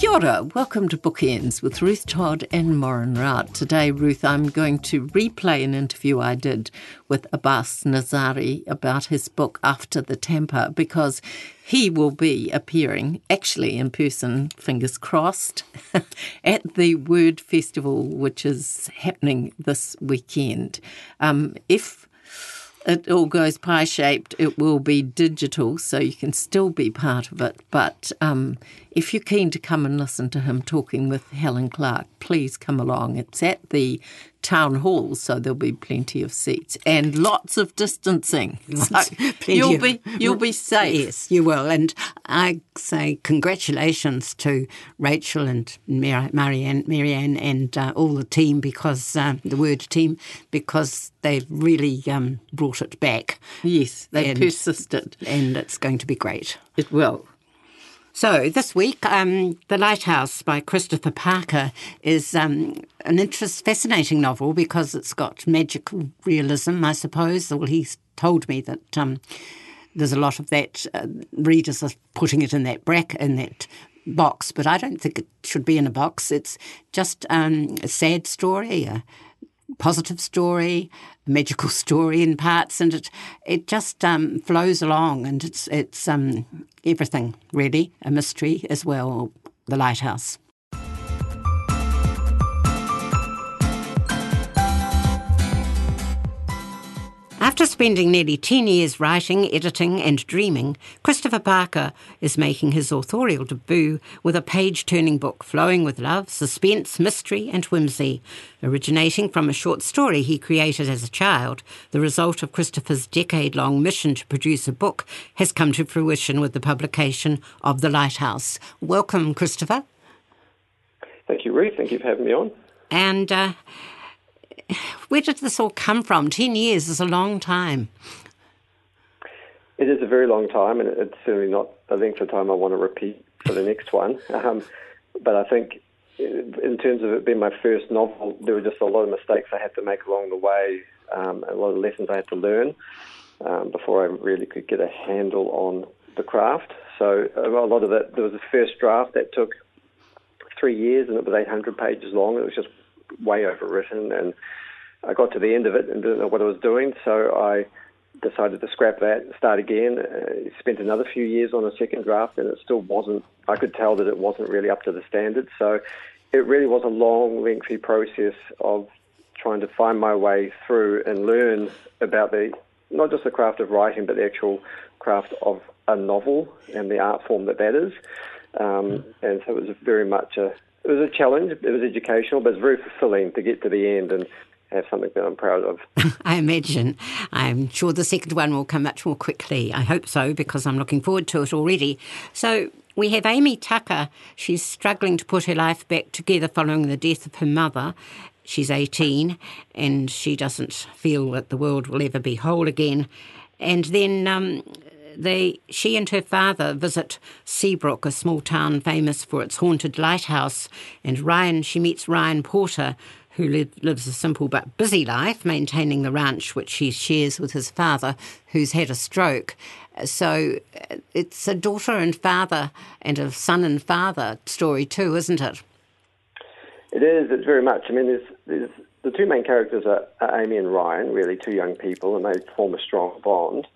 Kia ora, welcome to Bookenz with Ruth Todd and Maureen Rout. Today, Ruth, I'm going to replay an interview I did with Abbas Nazari about his book After the Tampa because he will be appearing, actually in person, fingers crossed, at the Word Festival, which is happening this weekend. Um, if it all goes pie shaped, it will be digital, so you can still be part of it. But um, if you're keen to come and listen to him talking with Helen Clark, please come along. It's at the town hall, so there'll be plenty of seats and lots of distancing. So you'll of, be you'll be safe. Yes, you will. And I say congratulations to Rachel and Marianne, Marianne and uh, all the team because uh, the word team because they've really um, brought it back. Yes, they persisted, and it's going to be great. It will. So this week, um, The Lighthouse by Christopher Parker is um, an interest, fascinating novel because it's got magical realism, I suppose. Well, he's told me that um, there's a lot of that. Uh, readers are putting it in that bracket, in that box, but I don't think it should be in a box. It's just um, a sad story, a positive story, a magical story in parts, and it it just um, flows along, and it's it's um, everything really, a mystery as well. The lighthouse. After spending nearly 10 years writing, editing, and dreaming, Christopher Parker is making his authorial debut with a page turning book flowing with love, suspense, mystery, and whimsy. Originating from a short story he created as a child, the result of Christopher's decade long mission to produce a book has come to fruition with the publication of The Lighthouse. Welcome, Christopher. Thank you, Ruth. Thank you for having me on. And uh, where did this all come from? Ten years is a long time. It is a very long time, and it's certainly not a length of time I want to repeat for the next one. Um, but I think, in terms of it being my first novel, there were just a lot of mistakes I had to make along the way, um, a lot of lessons I had to learn um, before I really could get a handle on the craft. So a lot of that, there was a first draft that took three years, and it was 800 pages long. It was just way overwritten, and I got to the end of it and didn't know what I was doing, so I decided to scrap that, start again. Uh, spent another few years on a second draft, and it still wasn't. I could tell that it wasn't really up to the standard. So it really was a long, lengthy process of trying to find my way through and learn about the not just the craft of writing, but the actual craft of a novel and the art form that that is. Um, and so it was very much a it was a challenge. It was educational, but it's very fulfilling to get to the end and have something that I'm proud of. I imagine. I'm sure the second one will come much more quickly. I hope so because I'm looking forward to it already. So we have Amy Tucker. She's struggling to put her life back together following the death of her mother. She's 18 and she doesn't feel that the world will ever be whole again. And then um, they, she and her father visit Seabrook, a small town famous for its haunted lighthouse. And Ryan, she meets Ryan Porter, who live, lives a simple but busy life, maintaining the ranch which he shares with his father, who's had a stroke. So uh, it's a daughter and father and a son and father story too, isn't it? It is. It's very much. I mean, there's, there's the two main characters are, are Amy and Ryan, really two young people, and they form a strong bond.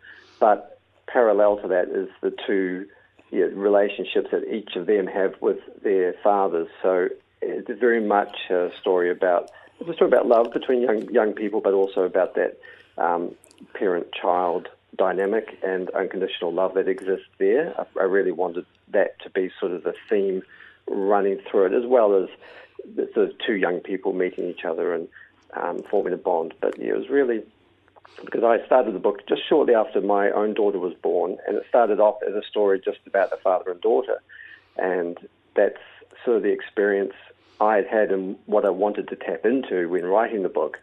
But parallel to that is the two you know, relationships that each of them have with their fathers. So it's very much a story about it's a story about love between young young people, but also about that um, parent-child dynamic and unconditional love that exists there. I, I, really wanted that to be sort of the theme running through it, as well as the, two young people meeting each other and um, forming a bond. But yeah, it was really because I started the book just shortly after my own daughter was born, and it started off as a story just about the father and daughter, and that's sort of the experience I had had and what I wanted to tap into when writing the book,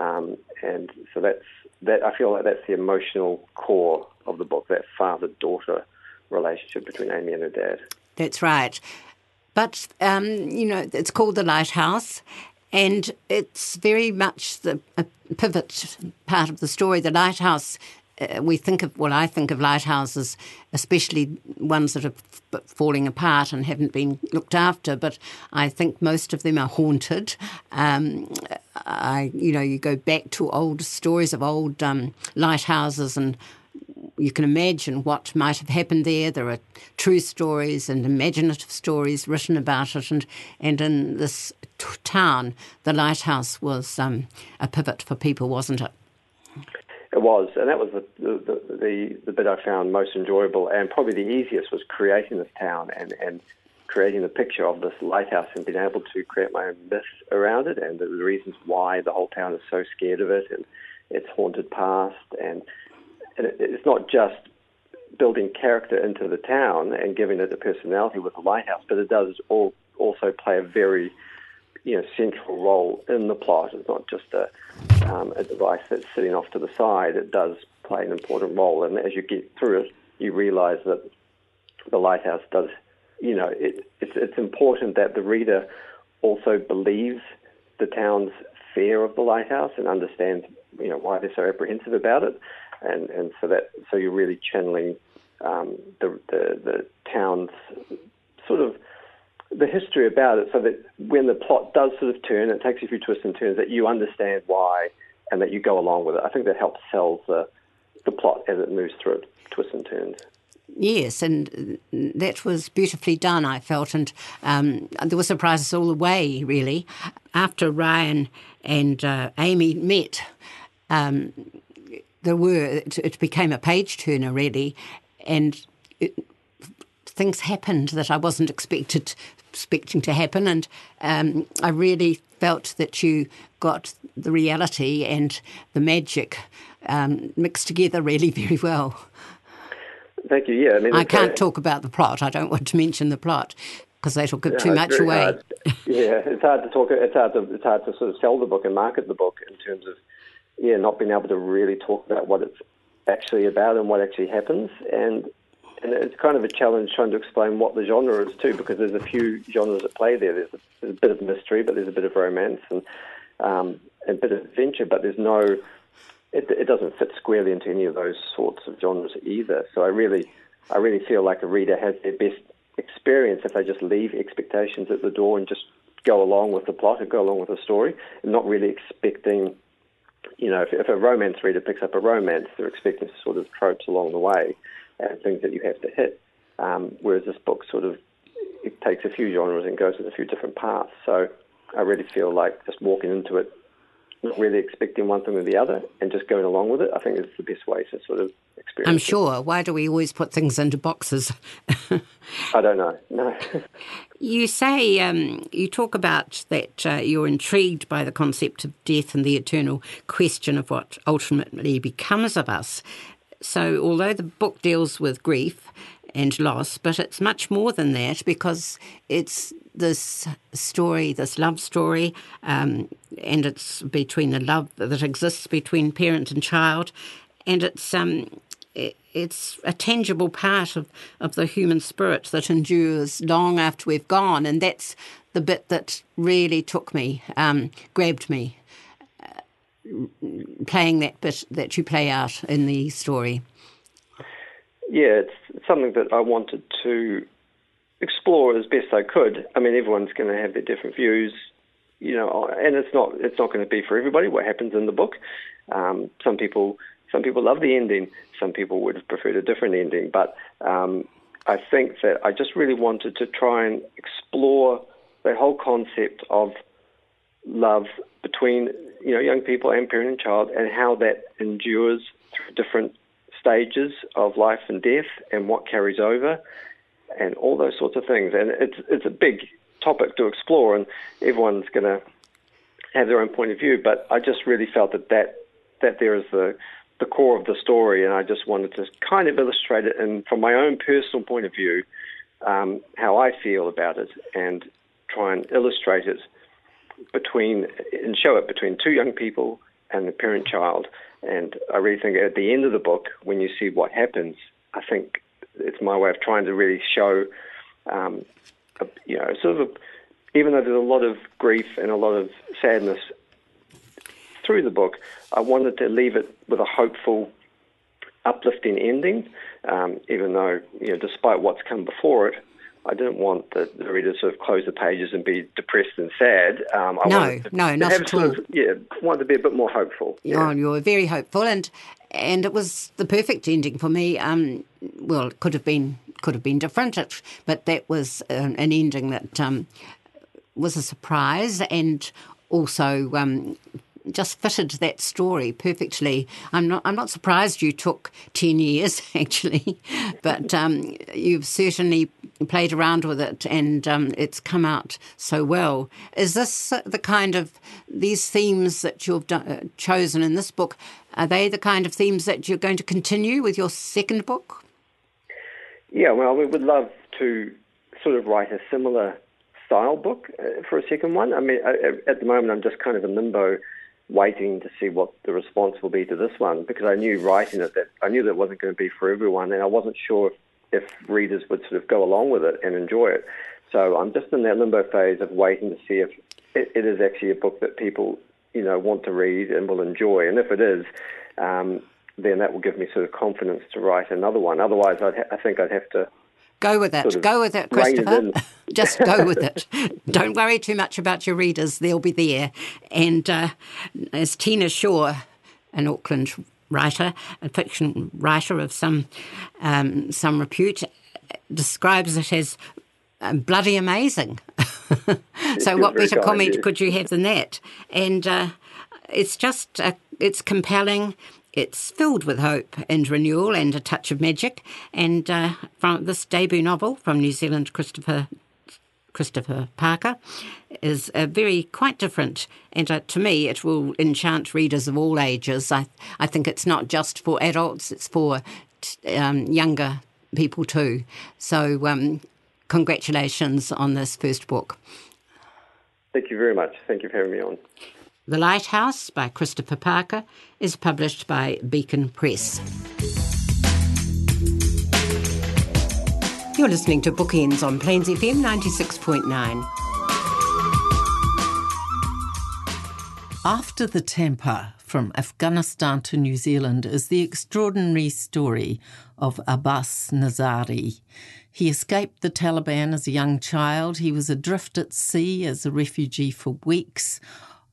um, and so that's that. I feel like that's the emotional core of the book, that father daughter relationship between Amy and her dad. That's right. But, um, you know, it's called The Lighthouse, and it's very much the pivot part of the story. The lighthouse uh, we think of, well, I think of lighthouses, especially ones that are falling apart and haven't been looked after, but I think most of them are haunted. Um, I, you know, you go back to old stories of old um, lighthouses and you can imagine what might have happened there. There are true stories and imaginative stories written about it, and and in this t- town, the lighthouse was um, a pivot for people, wasn't it? It was, and that was the, the, the, the bit I found most enjoyable and probably the easiest was creating this town and, and creating the picture of this lighthouse and being able to create my own myth around it and the reasons why the whole town is so scared of it and its haunted past. And, and it, it's not just building character into the town and giving it a personality with the lighthouse, but it does all, also play a very you know, central role in the plot. It's not just a, um, a device that's sitting off to the side. It does play an important role, and as you get through it, you realise that the lighthouse does. You know, it, it's it's important that the reader also believes the town's fear of the lighthouse and understands, you know, why they're so apprehensive about it, and and so that so you're really channeling um, the, the the town's the history about it so that when the plot does sort of turn, it takes a few twists and turns, that you understand why and that you go along with it. I think that helps sell the, the plot as it moves through it, twists and turns. Yes, and that was beautifully done, I felt, and um, there were surprises all the way, really. After Ryan and uh, Amy met, um, there were, it, it, became a page turner, really, and it, things happened that I wasn't expected expecting to happen, and um, I really felt that you got the reality and the magic um, mixed together really very well. Thank you. Yeah, I mean, I can't uh, talk about the plot. I don't want to mention the plot because that'll give too much away. Hard. yeah, it's hard to talk. It's hard to it's hard to sort of sell the book and market the book in terms of yeah, not being able to really talk about what it's actually about and what actually happens. And and it's kind of a challenge trying to explain what the genre is too, because there's a few genres at play there. There's a, there's a bit of mystery, but there's a bit of romance and um, a bit of adventure, but there's no. It, it doesn't fit squarely into any of those sorts of genres either. So I really, I really feel like a reader has their best experience if they just leave expectations at the door and just go along with the plot and go along with the story, and not really expecting. You know, if, if a romance reader picks up a romance, they're expecting sort of tropes along the way and things that you have to hit. Um, whereas this book sort of it takes a few genres and goes in a few different paths. So I really feel like just walking into it, not really expecting one thing or the other, and just going along with it. I think is the best way to sort of experience. I'm sure. It. Why do we always put things into boxes? I don't know. No. You say um, you talk about that uh, you're intrigued by the concept of death and the eternal question of what ultimately becomes of us. So, although the book deals with grief and loss, but it's much more than that because it's this story, this love story, um, and it's between the love that exists between parent and child, and it's um, it's a tangible part of, of the human spirit that endures long after we've gone, and that's the bit that really took me, um, grabbed me playing that bit that you play out in the story? Yeah, it's something that I wanted to explore as best I could. I mean, everyone's going to have their different views, you know, and it's not it's not going to be for everybody what happens in the book. Um, some people some people love the ending. Some people would have preferred a different ending. But um, I think that I just really wanted to try and explore the whole concept of love between you know young people and parent and child, and how that endures through different stages of life and death, and what carries over, and all those sorts of things. And it's it's a big topic to explore, and everyone's going to have their own point of view. But I just really felt that that that there is the the core of the story, and I just wanted to kind of illustrate it, and from my own personal point of view, um, how I feel about it, and try and illustrate it between and show it between two young people and the parent child, And I really think at the end of the book, when you see what happens, I think it's my way of trying to really show, um, a, you know, sort of, a, even though there's a lot of grief and a lot of sadness through the book, I wanted to leave it with a hopeful, uplifting ending. Um, even though, you know, despite what's come before it, I didn't want the, the reader to sort of close the pages and be depressed and sad. Um, I no, to, no, not at all. Of, yeah, wanted to be a bit more hopeful. Yeah. Oh, you were very hopeful, and and it was the perfect ending for me. Um, well, it could have been could have been different, but that was an, an ending that um, was a surprise and also um, just fitted that story perfectly. I'm not I'm not surprised you took ten years actually, but um, you've certainly played around with it and um, it's come out so well. Is this the kind of these themes that you've done, uh, chosen in this book? Are they the kind of themes that you're going to continue with your second book? Yeah, well, we would love to sort of write a similar style book uh, for a second one. I mean, I, at the moment, I'm just kind of in limbo waiting to see what the response will be to this one because I knew writing it that I knew that it wasn't going to be for everyone, and I wasn't sure if, if readers would sort of go along with it and enjoy it. So I'm just in that limbo phase of waiting to see if it, it is actually a book that people you know want to read and will enjoy, and if it is. Um, then that will give me sort of confidence to write another one. Otherwise, I'd ha- I think I'd have to Go with it. Sort of go with it, Christopher. It Just go with it. Don't worry too much about your readers. They'll be there. And uh, as Tina Shaw, an Auckland writer, a fiction writer of some um, some repute, describes it as uh, bloody amazing. so, what better comment could you have than that? And uh, it's just uh, it's compelling. It's filled with hope and renewal and a touch of magic. And uh, from this debut novel from New Zealand, Christopher Christopher Parker is a very quite different, and uh, to me, it will enchant readers of all ages. I I think it's not just for adults; it's for um, younger people too. So, um, congratulations on this first book. Thank you very much. Thank you for having me on. The Lighthouse by Christopher Parker is published by Beacon Press. You're listening to Bookenz on Plains FM 96.9. After the Tampa from Afghanistan to New Zealand is the extraordinary story of Abbas Nazari. He escaped the Taliban as a young child. He was adrift at sea as a refugee for weeks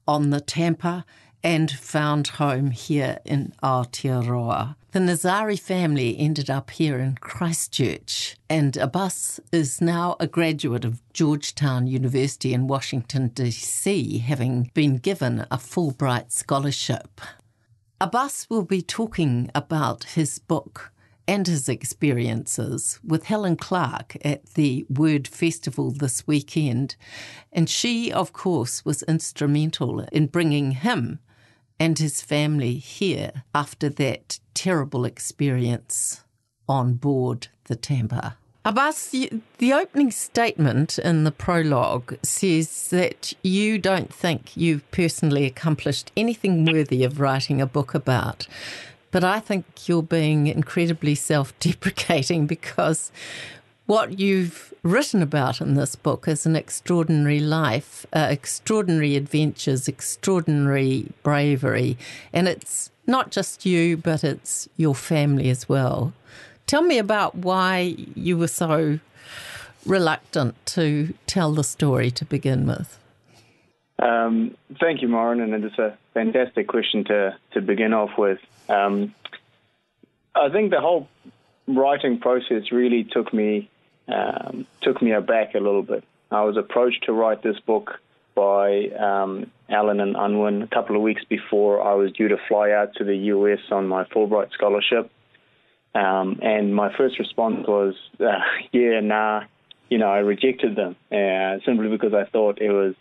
on the Tampa and found home here in Aotearoa. The Nazari family ended up here in Christchurch, and Abbas is now a graduate of Georgetown University in Washington, D.C., having been given a Fulbright scholarship. Abbas will be talking about his book, and his experiences with Helen Clark at the Word Festival this weekend. And she, of course, was instrumental in bringing him and his family here after that terrible experience on board the Tampa. Abbas, the opening statement in the prologue says that you don't think you've personally accomplished anything worthy of writing a book about. But I think you're being incredibly self deprecating because what you've written about in this book is an extraordinary life, uh, extraordinary adventures, extraordinary bravery. And it's not just you, but it's your family as well. Tell me about why you were so reluctant to tell the story to begin with. Um, thank you, Maureen, and it's a fantastic question to, to begin off with. Um, I think the whole writing process really took me um, took me aback a little bit. I was approached to write this book by um, Allen and Unwin a couple of weeks before I was due to fly out to the US on my Fulbright scholarship. Um, and my first response was, uh, yeah, nah, you know, I rejected them uh, simply because I thought it was,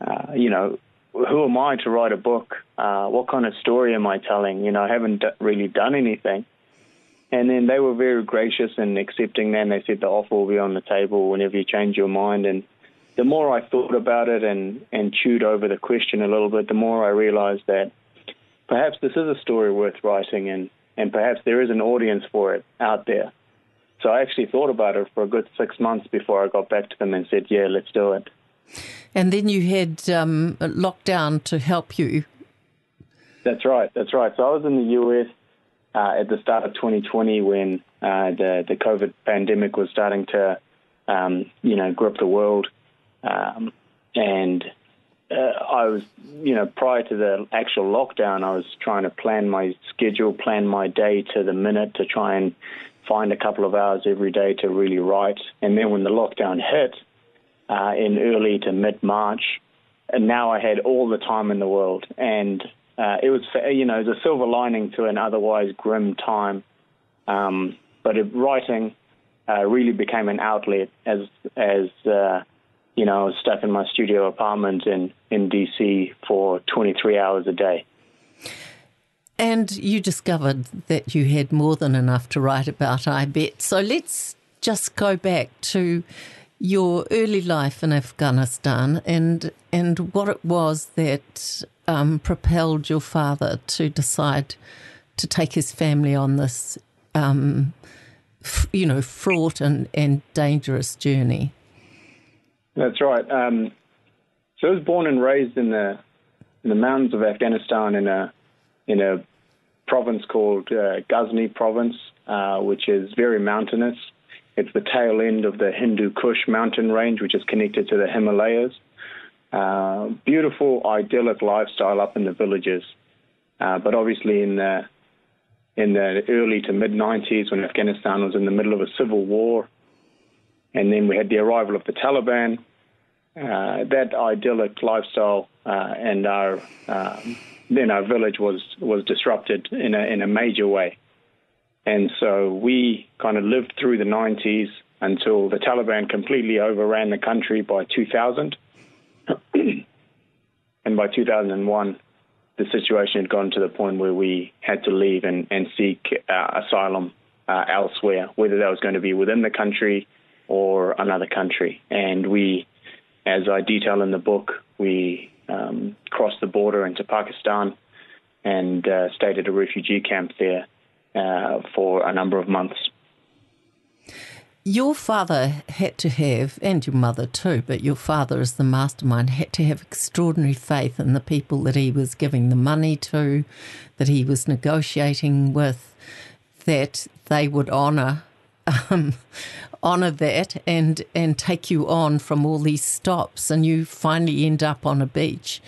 uh, you know, who am I to write a book? Uh, what kind of story am I telling? You know, I haven't d- really done anything. And then they were very gracious and accepting that. And they said the offer will be on the table whenever you change your mind. And the more I thought about it and, and chewed over the question a little bit, the more I realized that perhaps this is a story worth writing, and and perhaps there is an audience for it out there. So I actually thought about it for a good six months before I got back to them and said, "Yeah, let's do it." And then you had um, lockdown to help you. That's right. That's right. So I was in the US at the start of 2020 when uh, the the COVID pandemic was starting to, um, you know, grip the world, um, and uh, I was, you know, prior to the actual lockdown, I was trying to plan my schedule, plan my day to the minute to try and find a couple of hours every day to really write. And then when the lockdown hit uh, in early to mid March, and now I had all the time in the world, and uh, it was, you know, the silver lining to an otherwise grim time. Um, but it, writing uh, really became an outlet as as uh, you know, I was stuck in my studio apartment in, in DC for 23 hours a day. And you discovered that you had more than enough to write about, I bet. So let's just go back to your early life in Afghanistan and and what it was that um, propelled your father to decide to take his family on this, um, f- you know, fraught and, and dangerous journey. That's right. Um, so I was born and raised in the in the mountains of Afghanistan in a in a province called uh, Ghazni province, uh, which is very mountainous. It's the tail end of the Hindu Kush mountain range, which is connected to the Himalayas. Uh, beautiful, idyllic lifestyle up in the villages, uh, but obviously in the in the early to mid 90s, when Afghanistan was in the middle of a civil war, and then we had the arrival of the Taliban. Uh, that idyllic lifestyle uh, and our um, then our village was was disrupted in a in a major way, and so we kind of lived through the 90s until the Taliban completely overran the country by 2000, and by 2001, the situation had gone to the point where we had to leave and and seek uh, asylum uh, elsewhere, whether that was going to be within the country or another country. And we, as I detail in the book, we um, crossed the border into Pakistan and uh, stayed at a refugee camp there uh, for a number of months. Your father had to have, and your mother too, but your father, as the mastermind, had to have extraordinary faith in the people that he was giving the money to, that he was negotiating with, that they would honour um, honour that and and take you on from all these stops, and you finally end up on a beach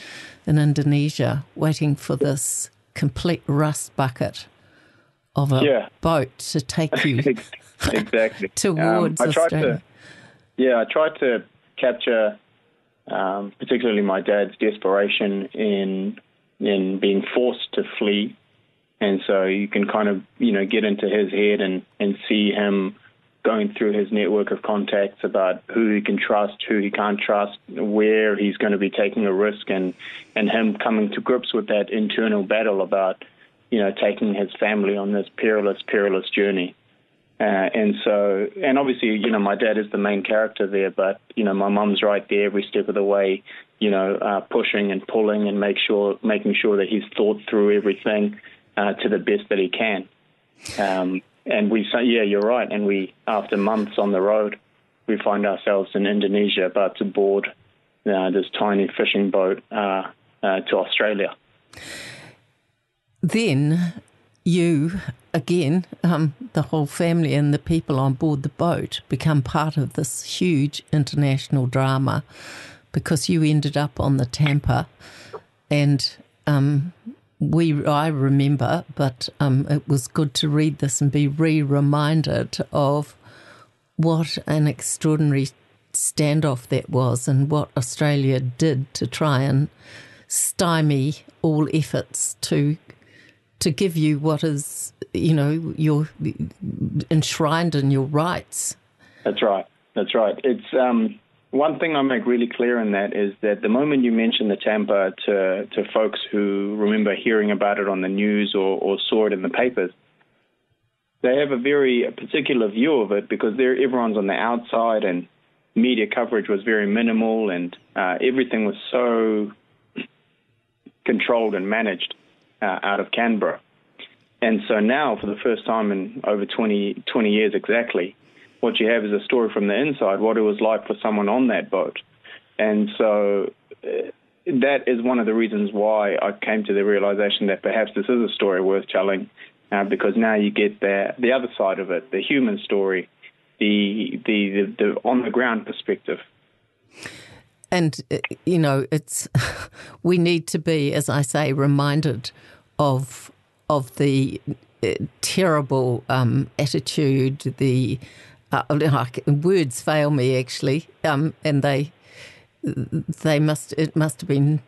in Indonesia waiting for this complete rust bucket of a yeah. boat to take you exactly towards um, I tried Australia. To, yeah, I tried to capture um, particularly my dad's desperation in in being forced to flee and so you can kind of you know get into his head and and see him going through his network of contacts about who he can trust, who he can't trust, where he's going to be taking a risk, and and him coming to grips with that internal battle about you know taking his family on this perilous, perilous journey. Uh, and so, and obviously, you know, my dad is the main character there, but you know, my mum's right there every step of the way, you know, uh, pushing and pulling and make sure, making sure that he's thought through everything uh, to the best that he can. Um, and we say, yeah, you're right. And we, after months on the road, we find ourselves in Indonesia about to board uh, this tiny fishing boat uh, uh, to Australia. Then you, again, um, the whole family and the people on board the boat become part of this huge international drama because you ended up on the Tampa and um, we I remember, but um, it was good to read this and be re-reminded of what an extraordinary standoff that was, and what Australia did to try and stymie all efforts to to give you what is you know your enshrined in your rights. That's right. That's right. It's um, one thing I make really clear in that is that the moment you mention the Tampa to, to folks who remember hearing about it on the news or, or saw it in the papers, they have a very particular view of it because everyone's on the outside and media coverage was very minimal and uh, everything was so controlled and managed uh, out of Canberra. And so now, for the first time in over 20, 20 years exactly, what you have is a story from the inside, what it was like for someone on that boat. And so uh, that is one of the reasons why I came to the realization that perhaps this is a story worth telling, uh, because now you get the the other side of it, the human story, the the the, the on the ground perspective. And uh, you know, it's we need to be, as I say, reminded of of the uh, terrible um, attitude, the uh, words fail me actually, um, and they they must it must have been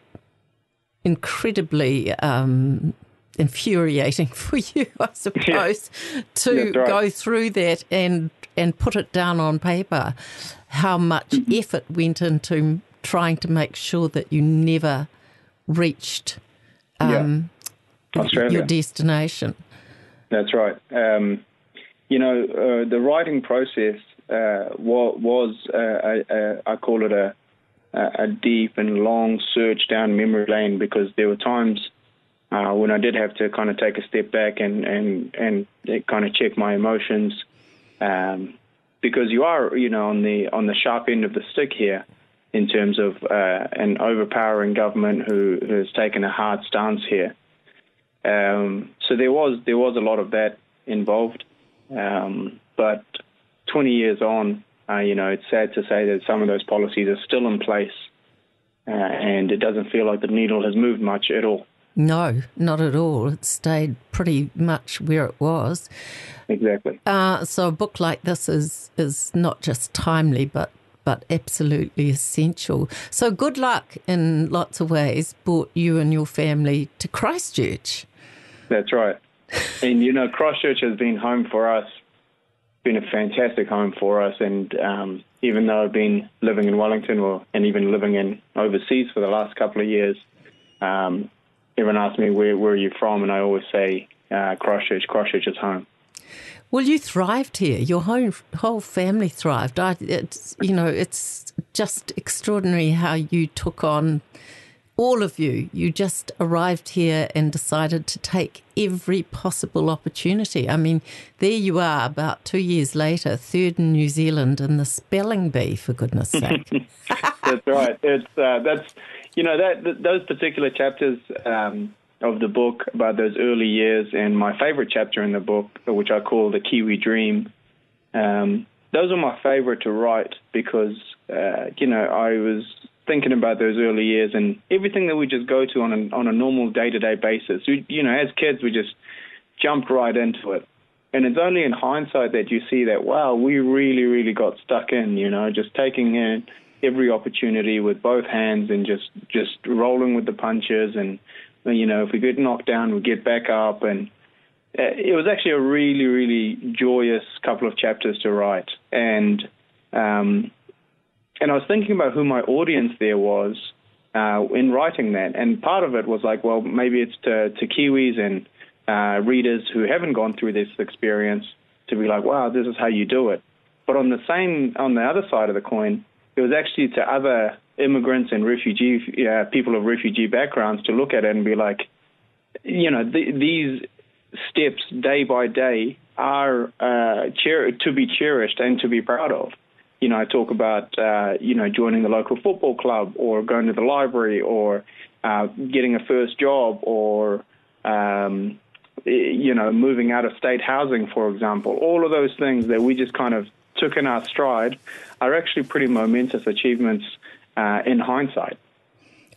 incredibly um, infuriating for you, I suppose, yeah. to right. go through that and and put it down on paper. How much mm-hmm. effort went into trying to make sure that you never reached um, yeah. your destination. That's right. Um, you know, uh, the writing process uh, was, was uh, I call it a, a deep and long search down memory lane because there were times uh, when I did have to kind of take a step back and and and kind of check my emotions, um, because you are you know on the on the sharp end of the stick here in terms of uh, an overpowering government who, who, has taken a hard stance here. Um, so there was there was a lot of that involved. Um, but 20 years on, uh, you know, it's sad to say that some of those policies are still in place, uh, and it doesn't feel like the needle has moved much at all. No, not at all. It stayed pretty much where it was. Exactly. Uh, so a book like this is is not just timely, but but absolutely essential. So good luck in lots of ways brought you and your family to Christchurch. That's right and you know, Christchurch has been home for us, been a fantastic home for us. And um, even though I've been living in Wellington or and even living in overseas for the last couple of years, um, everyone asks me where where are you from, and I always say uh, Christchurch. Christchurch is home. Well, you thrived here. Your whole whole family thrived. I, it's you know, it's just extraordinary how you took on all of you, you just arrived here and decided to take every possible opportunity. I mean, there you are about two years later, third in New Zealand in the spelling bee, for goodness sake. that's right. It's uh, that's you know that, those particular chapters um, of the book about those early years, and my favorite chapter in the book, which I call the Kiwi Dream. Um, those are my favorite to write because uh, you know I was thinking about those early years and everything that we just go to on a, on a normal day to day basis. We, you know, as kids, we just jumped right into it. And it's only in hindsight that you see that, wow, we really, really got stuck in, you know, just taking in every opportunity with both hands and just, just rolling with the punches. And, you know, if we get knocked down, we get back up. And uh, it was actually a really, really joyous couple of chapters to write. And, um, and I was thinking about who my audience there was uh, in writing that, and part of it was like, well, maybe it's to, to Kiwis and uh, readers who haven't gone through this experience to be like, wow, this is how you do it. But on the same, on the other side of the coin, it was actually to other immigrants and refugee uh, people of refugee backgrounds to look at it and be like, you know, th- these steps day by day are uh, cher- to be cherished and to be proud of you know, I talk about, uh, you know, joining the local football club or going to the library or uh, getting a first job or, um, you know, moving out of state housing, for example. All of those things that we just kind of took in our stride are actually pretty momentous achievements uh, in hindsight.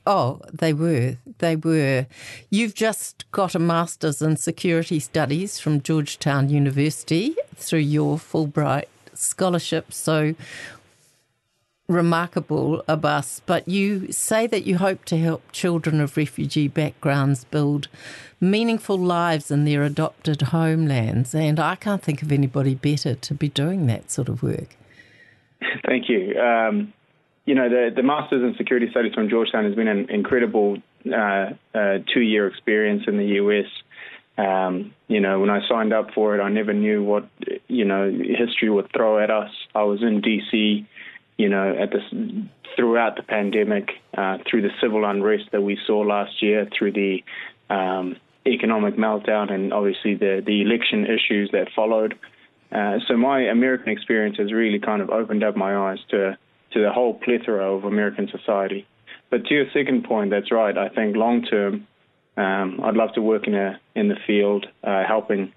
Oh, they were. They were. You've just got a master's in security studies from Georgetown University through your Fulbright scholarship so remarkable, Abbas, but you say that you hope to help children of refugee backgrounds build meaningful lives in their adopted homelands, and I can't think of anybody better to be doing that sort of work. Thank you. Um, you know, the, the Masters in Security Studies from Georgetown has been an incredible uh, uh, two year experience in the US. Um, you know, when I signed up for it, I never knew what you know history would throw at us. I was in DC, you know, at this throughout the pandemic, uh, through the civil unrest that we saw last year, through the um, economic meltdown and obviously the, the election issues that followed. Uh, so my American experience has really kind of opened up my eyes to to the whole plethora of American society. But to your second point, that's right. I think long term, um, I'd love to work in a in the field, uh, helping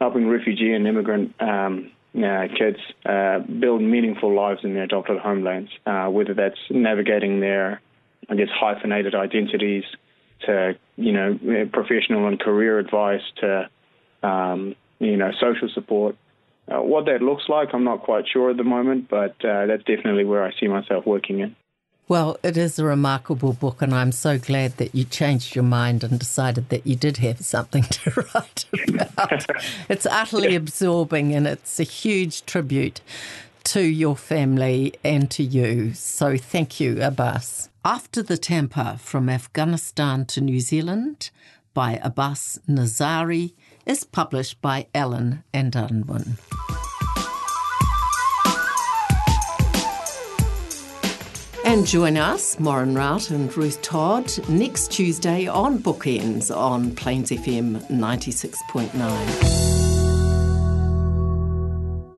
helping refugee and immigrant um, uh, kids uh, build meaningful lives in their adopted homelands. Uh, whether that's navigating their, I guess, hyphenated identities, to you know professional and career advice, to um, you know social support. Uh, what that looks like, I'm not quite sure at the moment, but uh, that's definitely where I see myself working in. Well, it is a remarkable book, and I'm so glad that you changed your mind and decided that you did have something to write about. it's utterly absorbing, and it's a huge tribute to your family and to you. So thank you, Abbas. After the Tampa from Afghanistan to New Zealand by Abbas Nazari is published by Allen and Unwin. And join us, Maureen Rout and Ruth Todd, next Tuesday on Bookenz on Plains FM 96.9.